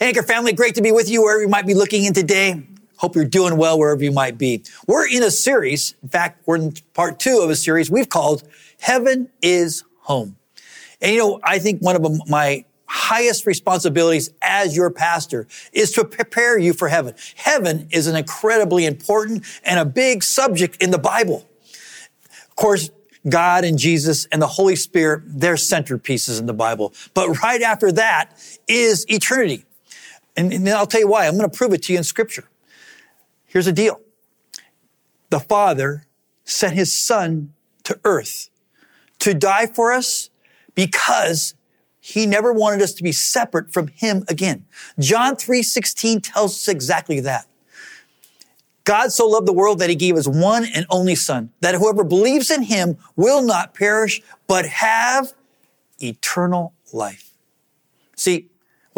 Anchor family, great to be with you wherever you might be looking in today. Hope you're doing well wherever you might be. We're in a series. In fact, we're in part two of a series we've called Heaven is Home. And you know, I think one of my highest responsibilities as your pastor is to prepare you for heaven. Heaven is an incredibly important and a big subject in the Bible. Of course, God and Jesus and the Holy Spirit, they're centerpieces in the Bible. But right after that is eternity. And, and I'll tell you why. I'm going to prove it to you in scripture. Here's the deal. The Father sent his son to earth to die for us because he never wanted us to be separate from him again. John 3:16 tells us exactly that. God so loved the world that he gave his one and only son, that whoever believes in him will not perish, but have eternal life. See,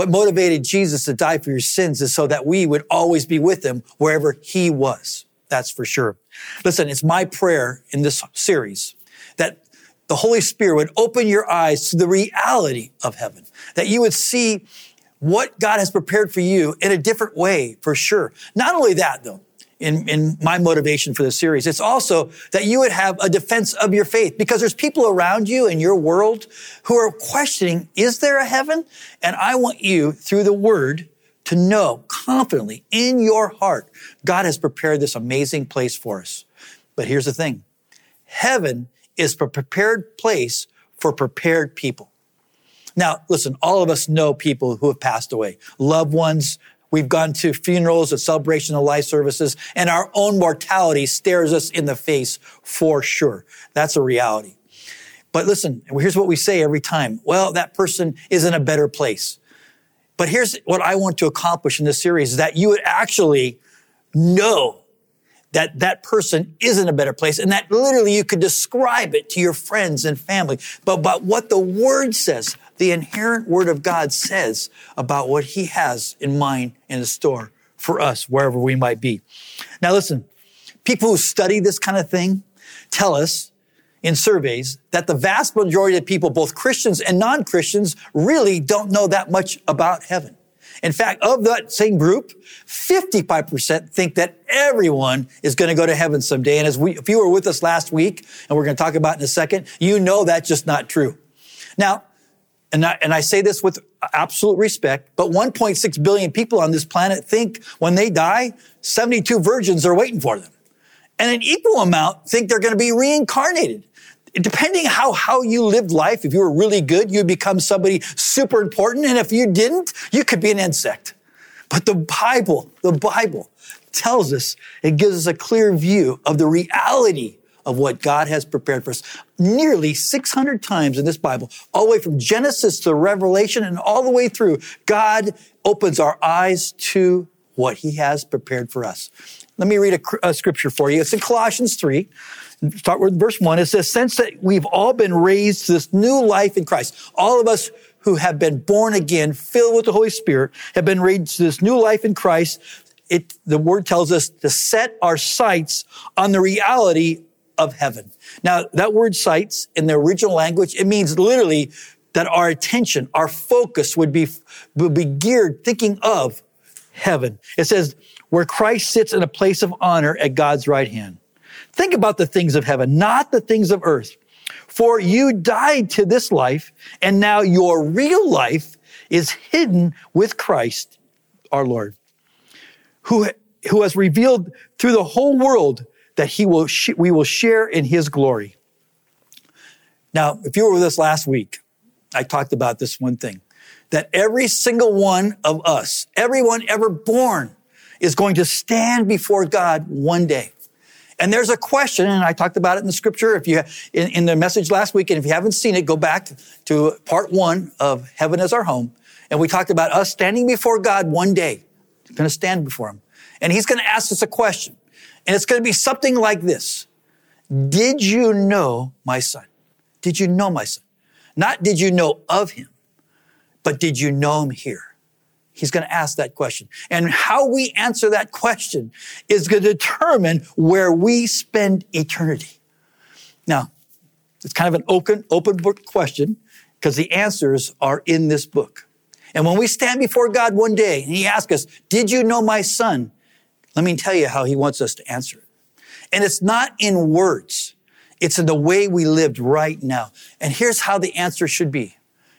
what motivated Jesus to die for your sins is so that we would always be with him wherever he was. That's for sure. Listen, it's my prayer in this series that the Holy Spirit would open your eyes to the reality of heaven, that you would see what God has prepared for you in a different way, for sure. Not only that, though, in, in my motivation for this series. It's also that you would have a defense of your faith because there's people around you in your world who are questioning, is there a heaven? And I want you through the word to know confidently in your heart, God has prepared this amazing place for us. But here's the thing. Heaven is a prepared place for prepared people. Now, listen, all of us know people who have passed away, loved ones, We've gone to funerals, a celebration of life services, and our own mortality stares us in the face for sure. That's a reality. But listen, here's what we say every time. Well, that person is in a better place. But here's what I want to accomplish in this series is that you would actually know that that person is in a better place and that literally you could describe it to your friends and family. But, but what the word says, the inherent word of God says about what he has in mind and in store for us, wherever we might be. Now listen, people who study this kind of thing tell us in surveys that the vast majority of people, both Christians and non-Christians, really don't know that much about heaven. In fact, of that same group, 55% think that everyone is going to go to heaven someday. And as we, if you were with us last week, and we're going to talk about in a second, you know that's just not true. Now, and I, and I say this with absolute respect, but 1.6 billion people on this planet think when they die, 72 virgins are waiting for them. And an equal amount think they're going to be reincarnated. Depending how, how you lived life, if you were really good, you'd become somebody super important. And if you didn't, you could be an insect. But the Bible, the Bible tells us, it gives us a clear view of the reality of what God has prepared for us. Nearly 600 times in this Bible, all the way from Genesis to Revelation and all the way through, God opens our eyes to what he has prepared for us. Let me read a, a scripture for you. It's in Colossians 3. Start with verse 1. It says, Since that we've all been raised to this new life in Christ, all of us who have been born again, filled with the Holy Spirit, have been raised to this new life in Christ, it, the word tells us to set our sights on the reality of heaven. Now, that word sights in the original language, it means literally that our attention, our focus would be, would be geared thinking of heaven. It says, where Christ sits in a place of honor at God's right hand. Think about the things of heaven, not the things of earth. For you died to this life, and now your real life is hidden with Christ, our Lord, who, who has revealed through the whole world that he will sh- we will share in his glory. Now, if you were with us last week, I talked about this one thing that every single one of us, everyone ever born, is going to stand before God one day. And there's a question, and I talked about it in the scripture. If you in, in the message last week, and if you haven't seen it, go back to part one of Heaven as Our Home. And we talked about us standing before God one day. Going to stand before Him. And He's going to ask us a question. And it's going to be something like this. Did you know my son? Did you know my son? Not did you know of him, but did you know him here? He's going to ask that question. And how we answer that question is going to determine where we spend eternity. Now, it's kind of an open, open book question because the answers are in this book. And when we stand before God one day and he asks us, did you know my son? Let me tell you how he wants us to answer it. And it's not in words. It's in the way we lived right now. And here's how the answer should be.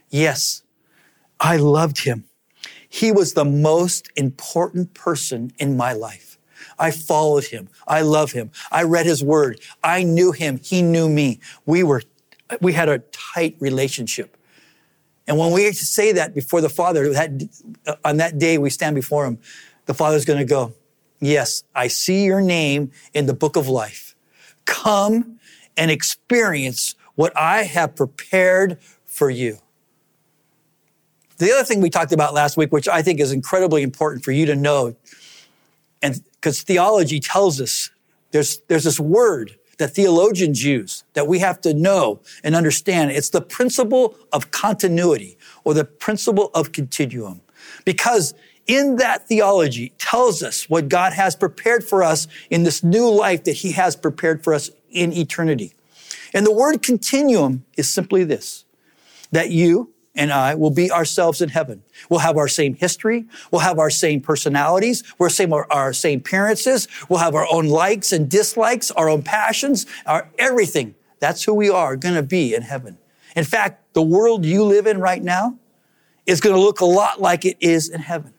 Yes, I loved him. He was the most important person in my life. I followed him. I love him. I read his word. I knew him. He knew me. We were, we had a tight relationship. And when we say that before the Father, that, on that day we stand before him, the Father's going to go, Yes, I see your name in the book of life. Come and experience what I have prepared for you. The other thing we talked about last week, which I think is incredibly important for you to know, and because theology tells us there's, there's this word that theologians use that we have to know and understand. It's the principle of continuity or the principle of continuum. Because in that theology tells us what God has prepared for us in this new life that he has prepared for us in eternity. And the word continuum is simply this, that you and I will be ourselves in heaven. We'll have our same history. We'll have our same personalities. We'll have our, our same appearances. We'll have our own likes and dislikes, our own passions, our everything. That's who we are going to be in heaven. In fact, the world you live in right now is going to look a lot like it is in heaven.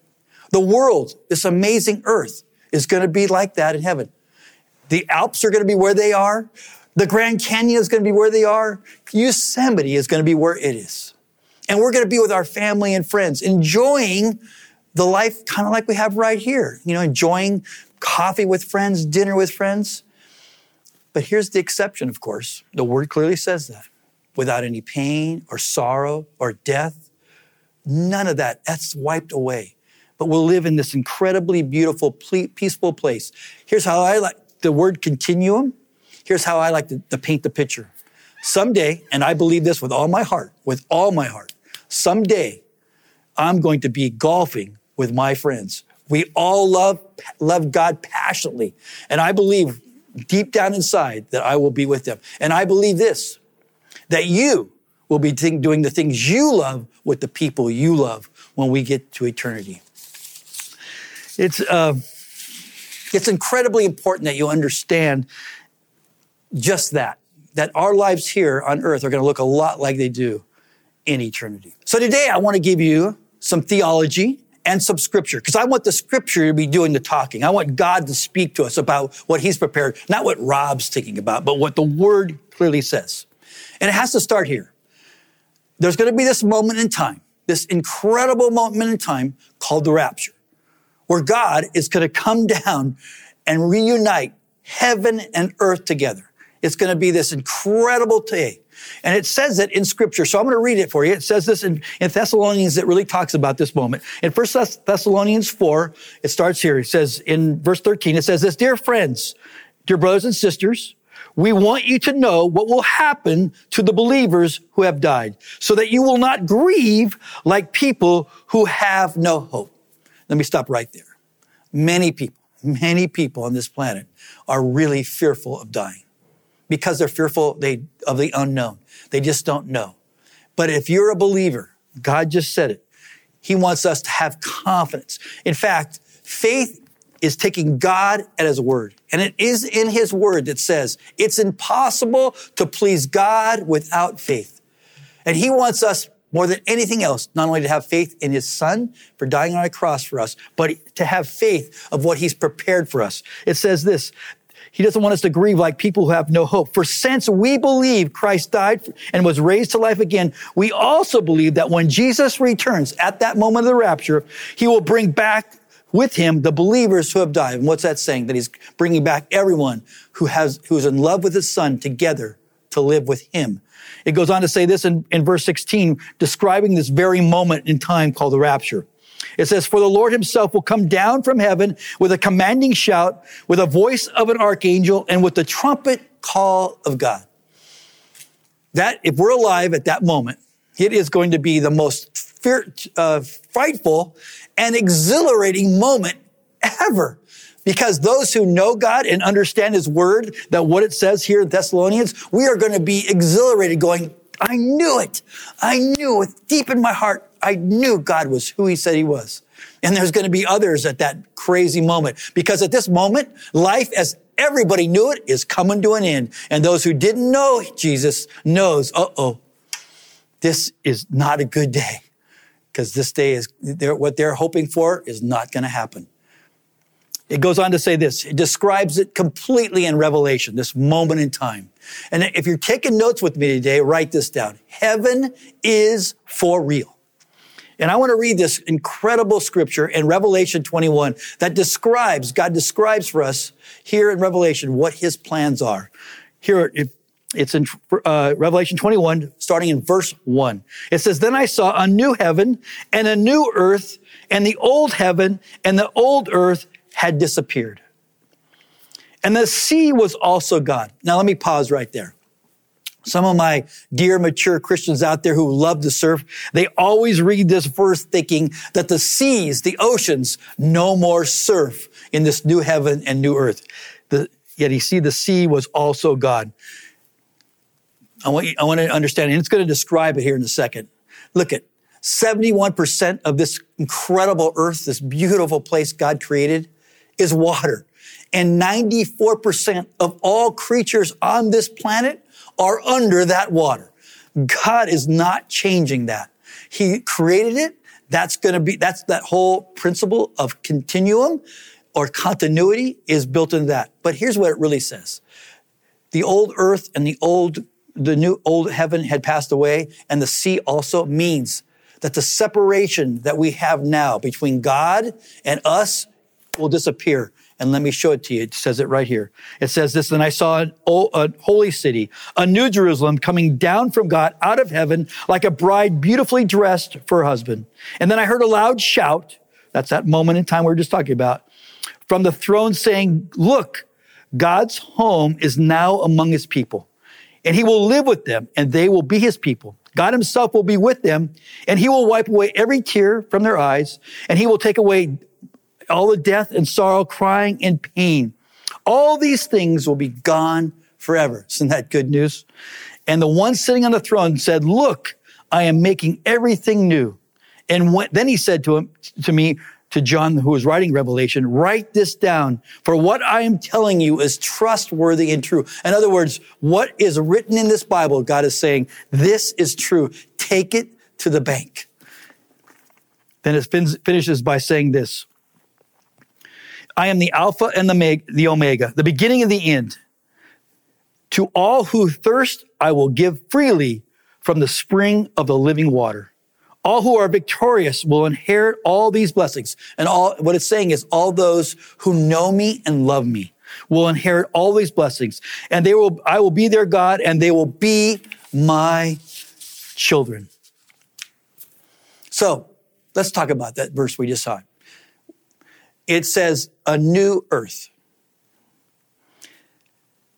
The world, this amazing earth, is going to be like that in heaven. The Alps are going to be where they are. The Grand Canyon is going to be where they are. Yosemite is going to be where it is. And we're going to be with our family and friends, enjoying the life kind of like we have right here, you know, enjoying coffee with friends, dinner with friends. But here's the exception, of course. The word clearly says that without any pain or sorrow or death, none of that, that's wiped away. But we'll live in this incredibly beautiful, peaceful place. Here's how I like the word continuum. Here's how I like to, to paint the picture. Someday, and I believe this with all my heart, with all my heart, someday I'm going to be golfing with my friends. We all love, love God passionately. And I believe deep down inside that I will be with them. And I believe this, that you will be doing the things you love with the people you love when we get to eternity. It's, uh, it's incredibly important that you understand just that, that our lives here on earth are going to look a lot like they do in eternity. So today I want to give you some theology and some scripture because I want the scripture to be doing the talking. I want God to speak to us about what he's prepared, not what Rob's thinking about, but what the word clearly says. And it has to start here. There's going to be this moment in time, this incredible moment in time called the rapture, where God is going to come down and reunite heaven and earth together. It's going to be this incredible day. And it says it in scripture. So I'm going to read it for you. It says this in, in Thessalonians that really talks about this moment. In 1 Thessalonians 4, it starts here. It says in verse 13, it says this, Dear friends, dear brothers and sisters, we want you to know what will happen to the believers who have died so that you will not grieve like people who have no hope. Let me stop right there. Many people, many people on this planet are really fearful of dying because they're fearful they, of the unknown. They just don't know. But if you're a believer, God just said it. He wants us to have confidence. In fact, faith is taking God at His word. And it is in His word that says it's impossible to please God without faith. And He wants us more than anything else, not only to have faith in His Son for dying on a cross for us, but to have faith of what He's prepared for us. It says this, he doesn't want us to grieve like people who have no hope. For since we believe Christ died and was raised to life again, we also believe that when Jesus returns at that moment of the rapture, he will bring back with him the believers who have died. And what's that saying? That he's bringing back everyone who has, who's in love with his son together to live with him. It goes on to say this in, in verse 16, describing this very moment in time called the rapture. It says, For the Lord himself will come down from heaven with a commanding shout, with a voice of an archangel, and with the trumpet call of God. That, if we're alive at that moment, it is going to be the most fear, uh, frightful and exhilarating moment ever. Because those who know God and understand His Word, that what it says here in Thessalonians, we are going to be exhilarated going, I knew it. I knew it deep in my heart. I knew God was who he said he was. And there's going to be others at that crazy moment because at this moment, life as everybody knew it is coming to an end. And those who didn't know Jesus knows, uh-oh, this is not a good day because this day is what they're hoping for is not going to happen. It goes on to say this. It describes it completely in Revelation, this moment in time. And if you're taking notes with me today, write this down. Heaven is for real. And I want to read this incredible scripture in Revelation 21 that describes, God describes for us here in Revelation what his plans are. Here, it's in uh, Revelation 21, starting in verse 1. It says, Then I saw a new heaven and a new earth, and the old heaven and the old earth had disappeared. And the sea was also gone. Now let me pause right there. Some of my dear mature Christians out there who love to surf, they always read this verse thinking that the seas, the oceans, no more surf in this new heaven and new earth. The, yet you see the sea was also God. I want, you, I want to understand, and it's going to describe it here in a second. Look at 71% of this incredible earth, this beautiful place God created, is water. And 94% of all creatures on this planet are under that water. God is not changing that. He created it. That's going to be, that's that whole principle of continuum or continuity is built into that. But here's what it really says. The old earth and the old, the new old heaven had passed away and the sea also means that the separation that we have now between God and us will disappear. And let me show it to you. It says it right here. It says this, Then I saw a holy city, a new Jerusalem coming down from God out of heaven like a bride beautifully dressed for her husband. And then I heard a loud shout. That's that moment in time we are just talking about from the throne saying, look, God's home is now among his people and he will live with them and they will be his people. God himself will be with them and he will wipe away every tear from their eyes and he will take away all the death and sorrow, crying and pain. All these things will be gone forever. Isn't that good news? And the one sitting on the throne said, look, I am making everything new. And when, then he said to him, to me, to John, who was writing Revelation, write this down. For what I am telling you is trustworthy and true. In other words, what is written in this Bible, God is saying, this is true. Take it to the bank. Then it finishes by saying this. I am the Alpha and the, the Omega, the beginning and the end. To all who thirst, I will give freely from the spring of the living water. All who are victorious will inherit all these blessings. And all, what it's saying is all those who know me and love me will inherit all these blessings. And they will, I will be their God and they will be my children. So let's talk about that verse we just saw it says a new earth.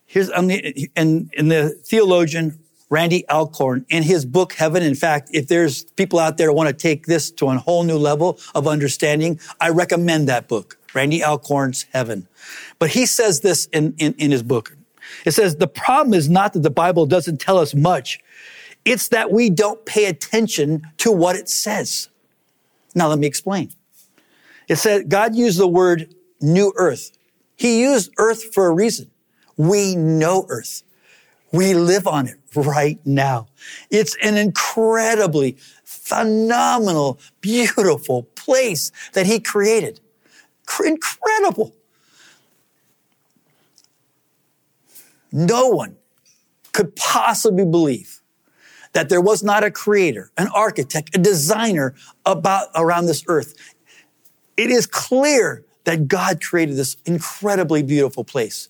Here's the, and, and the theologian Randy Alcorn in his book Heaven. In fact, if there's people out there who want to take this to a whole new level of understanding, I recommend that book, Randy Alcorn's Heaven. But he says this in, in, in his book. It says, the problem is not that the Bible doesn't tell us much. It's that we don't pay attention to what it says. Now let me explain. It said God used the word new earth. He used earth for a reason. We know earth. We live on it right now. It's an incredibly phenomenal, beautiful place that he created. Incredible. No one could possibly believe that there was not a creator, an architect, a designer about around this earth. It is clear that God created this incredibly beautiful place.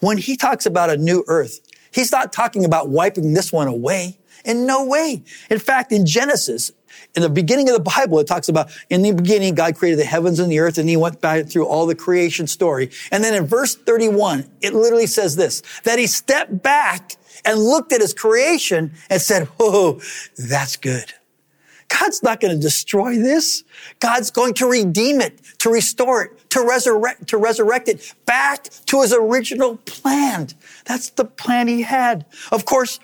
When he talks about a new earth, he's not talking about wiping this one away. In no way. In fact, in Genesis, in the beginning of the Bible, it talks about in the beginning, God created the heavens and the earth, and he went back through all the creation story. And then in verse 31, it literally says this, that he stepped back and looked at his creation and said, Whoa, that's good. God's not going to destroy this. God's going to redeem it, to restore it, to resurrect, to resurrect it back to his original plan. That's the plan he had. Of course,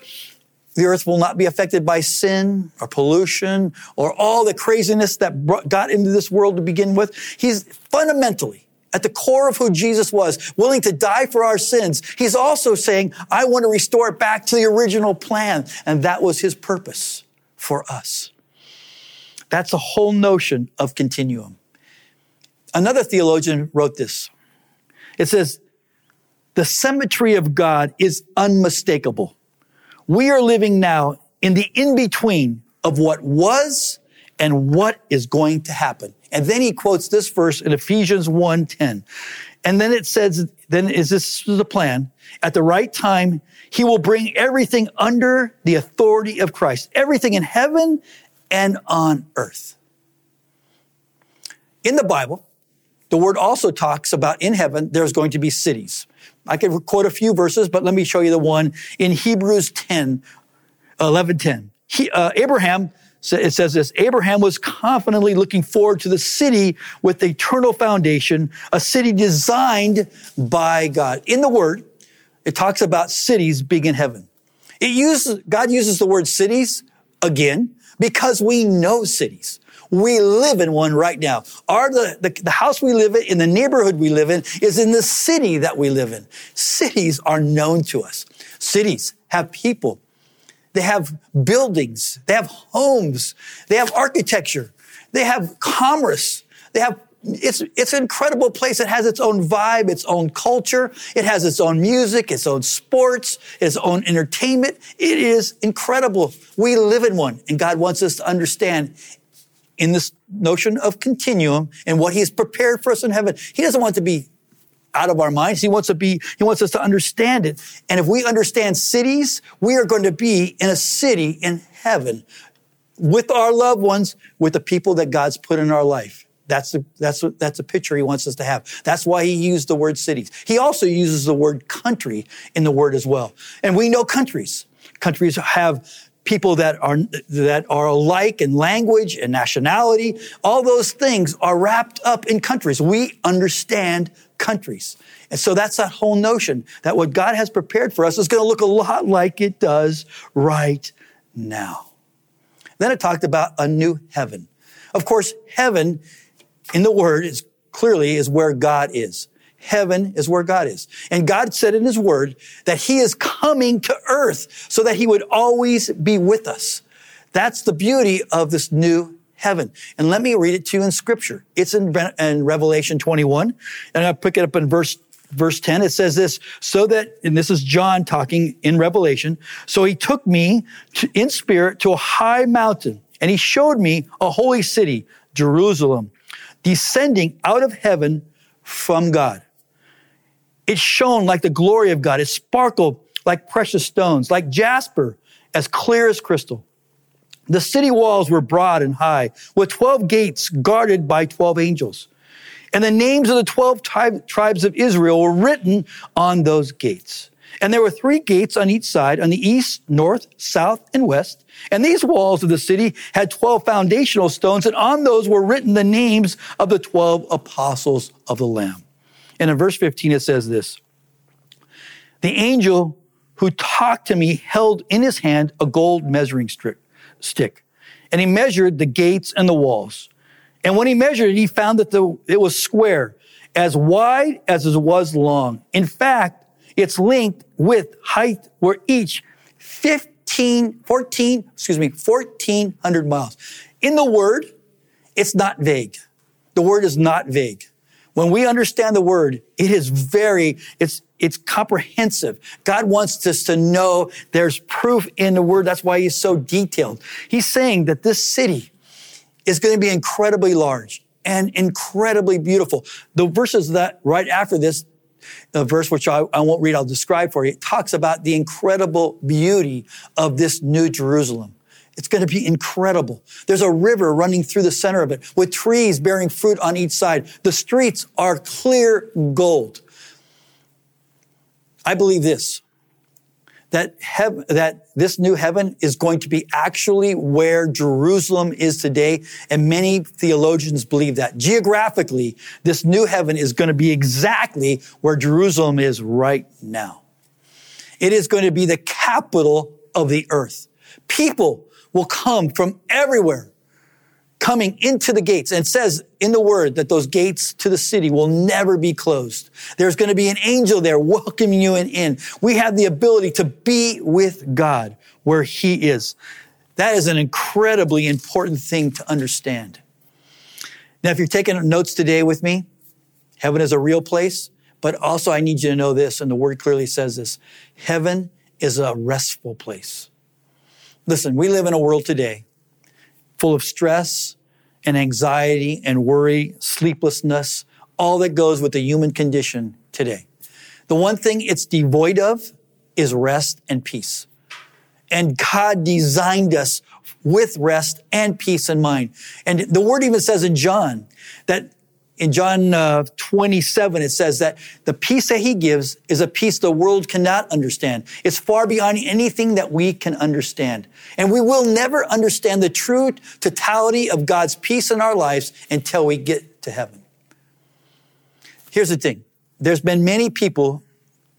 the earth will not be affected by sin or pollution or all the craziness that brought, got into this world to begin with. He's fundamentally at the core of who Jesus was, willing to die for our sins. He's also saying, I want to restore it back to the original plan. And that was his purpose for us. That's the whole notion of continuum. Another theologian wrote this. It says, the symmetry of God is unmistakable. We are living now in the in between of what was and what is going to happen. And then he quotes this verse in Ephesians 1:10. And then it says, then is this the plan? At the right time, he will bring everything under the authority of Christ, everything in heaven and on earth. In the Bible, the word also talks about in heaven, there's going to be cities. I could quote a few verses, but let me show you the one in Hebrews 10, 11, 10. He, uh, Abraham, it says this, Abraham was confidently looking forward to the city with the eternal foundation, a city designed by God. In the word, it talks about cities being in heaven. It uses, God uses the word cities again because we know cities. We live in one right now. Our, the, the, the, house we live in, in the neighborhood we live in, is in the city that we live in. Cities are known to us. Cities have people. They have buildings. They have homes. They have architecture. They have commerce. They have it's, it's an incredible place. It has its own vibe, its own culture. It has its own music, its own sports, its own entertainment. It is incredible. We live in one and God wants us to understand in this notion of continuum and what he's prepared for us in heaven. He doesn't want to be out of our minds. He wants to be, he wants us to understand it. And if we understand cities, we are going to be in a city in heaven with our loved ones, with the people that God's put in our life. That's the, that's what, that's a picture he wants us to have. That's why he used the word cities. He also uses the word country in the word as well. And we know countries. Countries have people that are, that are alike in language and nationality. All those things are wrapped up in countries. We understand countries. And so that's that whole notion that what God has prepared for us is going to look a lot like it does right now. Then it talked about a new heaven. Of course, heaven in the word is clearly is where God is. Heaven is where God is. And God said in his word that he is coming to earth so that he would always be with us. That's the beauty of this new heaven. And let me read it to you in scripture. It's in, in Revelation 21 and I'll pick it up in verse verse 10 it says this so that and this is john talking in revelation so he took me to, in spirit to a high mountain and he showed me a holy city jerusalem descending out of heaven from god it shone like the glory of God. It sparkled like precious stones, like jasper, as clear as crystal. The city walls were broad and high, with 12 gates guarded by 12 angels. And the names of the 12 tri- tribes of Israel were written on those gates. And there were three gates on each side, on the east, north, south, and west. And these walls of the city had 12 foundational stones, and on those were written the names of the 12 apostles of the Lamb. And in verse 15, it says this The angel who talked to me held in his hand a gold measuring stick, and he measured the gates and the walls. And when he measured it, he found that the, it was square, as wide as it was long. In fact, its length, width, height were each 15, 14, excuse me, 1400 miles. In the word, it's not vague. The word is not vague. When we understand the word, it is very, it's, it's comprehensive. God wants us to know there's proof in the word. That's why he's so detailed. He's saying that this city is going to be incredibly large and incredibly beautiful. The verses that right after this, the verse which I, I won't read, I'll describe for you, it talks about the incredible beauty of this new Jerusalem. It's going to be incredible. There's a river running through the center of it with trees bearing fruit on each side. The streets are clear gold. I believe this that that this new heaven is going to be actually where Jerusalem is today. And many theologians believe that geographically, this new heaven is going to be exactly where Jerusalem is right now. It is going to be the capital of the earth. People will come from everywhere coming into the gates and says in the word that those gates to the city will never be closed. There's going to be an angel there welcoming you in. We have the ability to be with God where he is. That is an incredibly important thing to understand. Now, if you're taking notes today with me, heaven is a real place, but also I need you to know this, and the word clearly says this. Heaven is a restful place. Listen, we live in a world today full of stress and anxiety and worry, sleeplessness, all that goes with the human condition today. The one thing it's devoid of is rest and peace. And God designed us with rest and peace in mind. And the word even says in John that in John uh, 27, it says that the peace that he gives is a peace the world cannot understand. It's far beyond anything that we can understand. And we will never understand the true totality of God's peace in our lives until we get to heaven. Here's the thing. There's been many people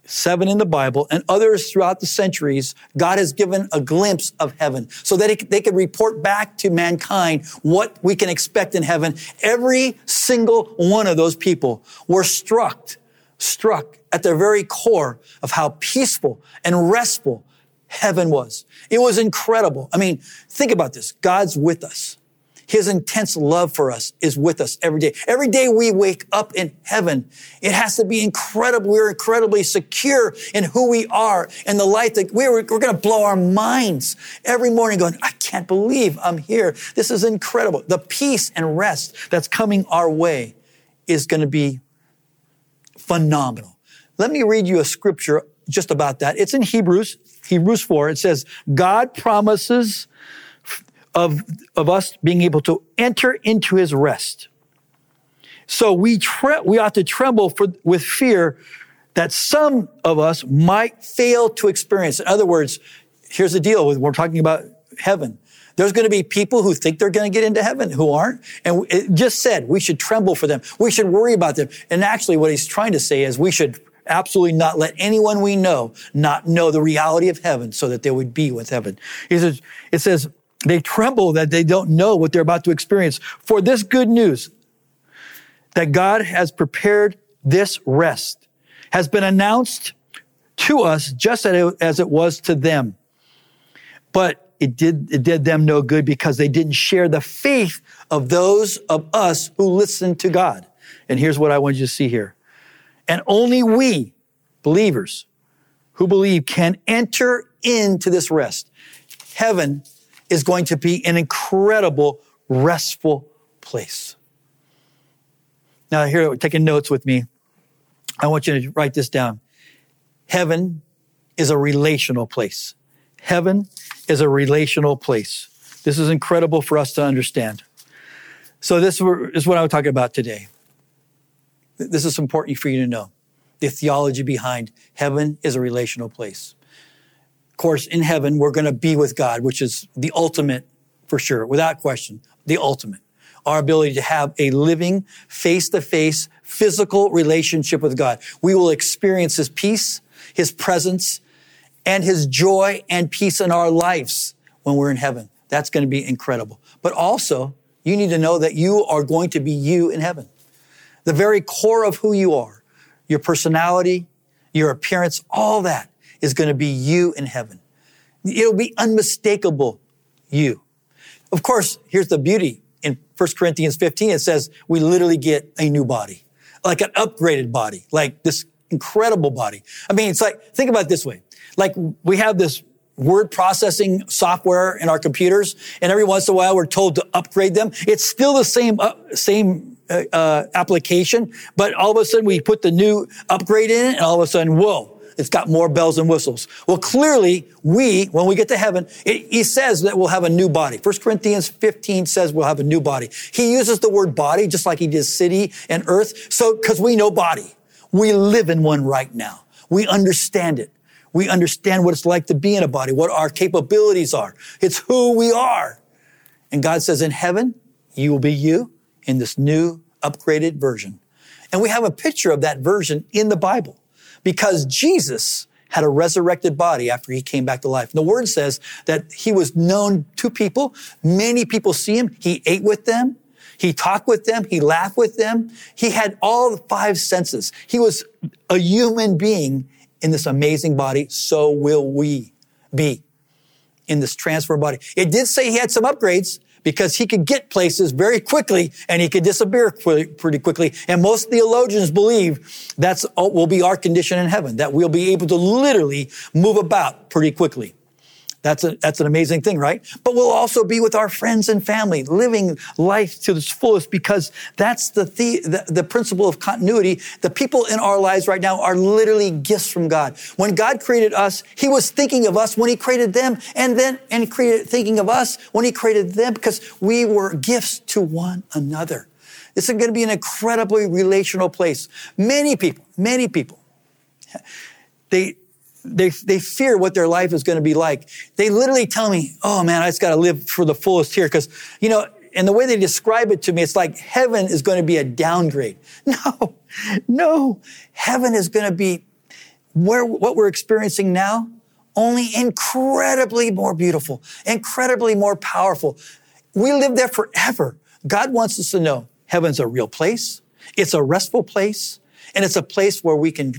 seven in the Bible, and others throughout the centuries, God has given a glimpse of heaven so that it, they could report back to mankind what we can expect in heaven. Every single one of those people were struck, struck at the very core of how peaceful and restful heaven was. It was incredible. I mean, think about this. God's with us. His intense love for us is with us every day. Every day we wake up in heaven, it has to be incredible. We're incredibly secure in who we are and the light that we're, we're going to blow our minds every morning going, I can't believe I'm here. This is incredible. The peace and rest that's coming our way is going to be phenomenal. Let me read you a scripture just about that. It's in Hebrews, Hebrews 4. It says, God promises of, of us being able to enter into his rest. So we, tre- we ought to tremble for, with fear that some of us might fail to experience. In other words, here's the deal we're talking about heaven. There's going to be people who think they're going to get into heaven who aren't. And it just said we should tremble for them. We should worry about them. And actually what he's trying to say is we should absolutely not let anyone we know not know the reality of heaven so that they would be with heaven. He says, it says, they tremble that they don't know what they're about to experience. For this good news that God has prepared this rest has been announced to us just as it was to them. But it did, it did them no good because they didn't share the faith of those of us who listen to God. And here's what I want you to see here. And only we, believers who believe, can enter into this rest. Heaven is going to be an incredible, restful place. Now, here, taking notes with me. I want you to write this down. Heaven is a relational place. Heaven is a relational place. This is incredible for us to understand. So, this is what I am talking about today. This is important for you to know. The theology behind heaven is a relational place course, in heaven, we're going to be with God, which is the ultimate for sure, without question, the ultimate. Our ability to have a living, face to face, physical relationship with God. We will experience His peace, His presence, and His joy and peace in our lives when we're in heaven. That's going to be incredible. But also, you need to know that you are going to be you in heaven. The very core of who you are, your personality, your appearance, all that is going to be you in heaven. It'll be unmistakable you. Of course, here's the beauty. In 1 Corinthians 15, it says we literally get a new body, like an upgraded body, like this incredible body. I mean, it's like, think about it this way. Like we have this word processing software in our computers, and every once in a while we're told to upgrade them. It's still the same, uh, same uh, uh, application, but all of a sudden we put the new upgrade in, it, and all of a sudden, whoa, it's got more bells and whistles. Well, clearly, we, when we get to heaven, it, he says that we'll have a new body. 1 Corinthians 15 says we'll have a new body. He uses the word body just like he did city and earth. So, cause we know body. We live in one right now. We understand it. We understand what it's like to be in a body, what our capabilities are. It's who we are. And God says in heaven, you will be you in this new upgraded version. And we have a picture of that version in the Bible because Jesus had a resurrected body after he came back to life. And the word says that he was known to people. Many people see him. He ate with them. He talked with them. He laughed with them. He had all the five senses. He was a human being in this amazing body. So will we be in this transfer body. It did say he had some upgrades because he could get places very quickly and he could disappear pretty quickly. And most theologians believe that's uh, will be our condition in heaven, that we'll be able to literally move about pretty quickly. That's, a, that's an amazing thing, right? But we'll also be with our friends and family, living life to its fullest because that's the, the, the, the principle of continuity. The people in our lives right now are literally gifts from God. When God created us, He was thinking of us when He created them and then, and created, thinking of us when He created them because we were gifts to one another. This is going to be an incredibly relational place. Many people, many people, they, they, they fear what their life is going to be like. They literally tell me, oh man, I just got to live for the fullest here. Cause, you know, and the way they describe it to me, it's like heaven is going to be a downgrade. No, no. Heaven is going to be where, what we're experiencing now, only incredibly more beautiful, incredibly more powerful. We live there forever. God wants us to know heaven's a real place. It's a restful place. And it's a place where we can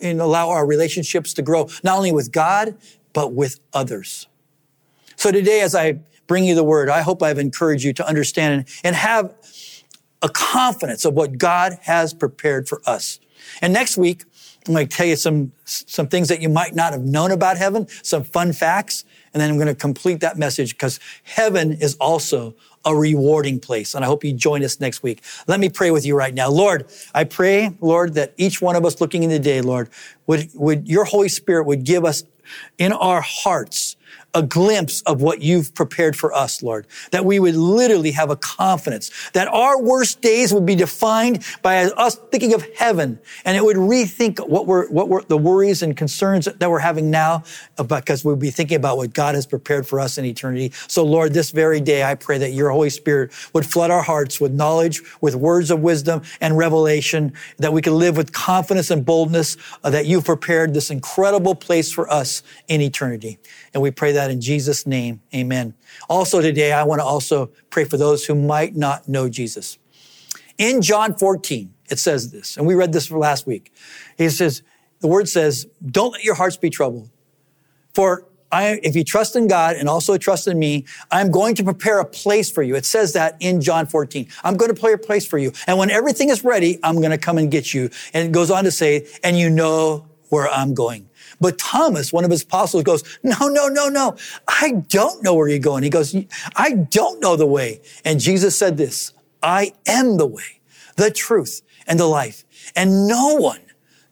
and allow our relationships to grow, not only with God, but with others. So today, as I bring you the word, I hope I've encouraged you to understand and have a confidence of what God has prepared for us. And next week, I'm going to tell you some, some things that you might not have known about heaven, some fun facts, and then I'm going to complete that message because heaven is also a rewarding place. And I hope you join us next week. Let me pray with you right now. Lord, I pray, Lord, that each one of us looking in the day, Lord, would, would your Holy Spirit would give us in our hearts a glimpse of what you've prepared for us, Lord. That we would literally have a confidence that our worst days would be defined by us thinking of heaven and it would rethink what we're, what we're, the worries and concerns that we're having now because we'd be thinking about what God has prepared for us in eternity. So Lord, this very day, I pray that your Holy Spirit would flood our hearts with knowledge, with words of wisdom and revelation, that we can live with confidence and boldness uh, that you've prepared this incredible place for us in eternity. And we pray that in Jesus' name. Amen. Also today, I want to also pray for those who might not know Jesus. In John 14, it says this, and we read this for last week. He says, the word says, don't let your hearts be troubled. For I, if you trust in God and also trust in me, I'm going to prepare a place for you. It says that in John 14. I'm going to prepare a place for you. And when everything is ready, I'm going to come and get you. And it goes on to say, and you know where I'm going. But Thomas, one of his apostles goes, no, no, no, no. I don't know where you're going. He goes, I don't know the way. And Jesus said this, I am the way, the truth, and the life. And no one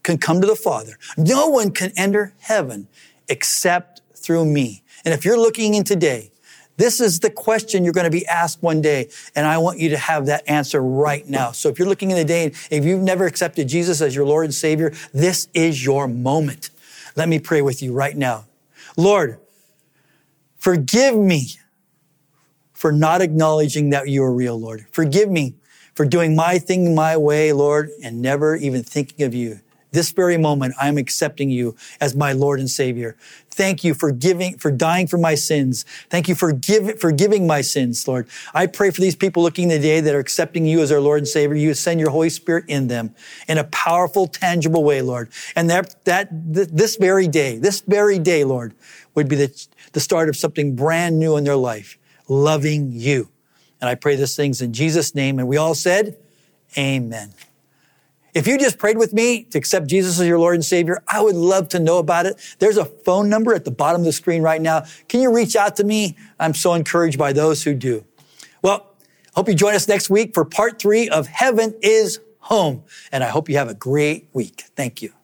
can come to the Father. No one can enter heaven except through me. And if you're looking in today, this is the question you're going to be asked one day. And I want you to have that answer right now. So if you're looking in the day, if you've never accepted Jesus as your Lord and Savior, this is your moment. Let me pray with you right now. Lord, forgive me for not acknowledging that you are real, Lord. Forgive me for doing my thing my way, Lord, and never even thinking of you. This very moment, I'm accepting you as my Lord and Savior. Thank you for giving, for dying for my sins. Thank you for give, forgiving my sins, Lord. I pray for these people looking today that are accepting you as our Lord and Savior. You send your Holy Spirit in them in a powerful, tangible way, Lord. And that, that, this very day, this very day, Lord, would be the, the start of something brand new in their life, loving you. And I pray these things in Jesus' name. And we all said, Amen. If you just prayed with me to accept Jesus as your Lord and Savior, I would love to know about it. There's a phone number at the bottom of the screen right now. Can you reach out to me? I'm so encouraged by those who do. Well, hope you join us next week for part three of Heaven is Home. And I hope you have a great week. Thank you.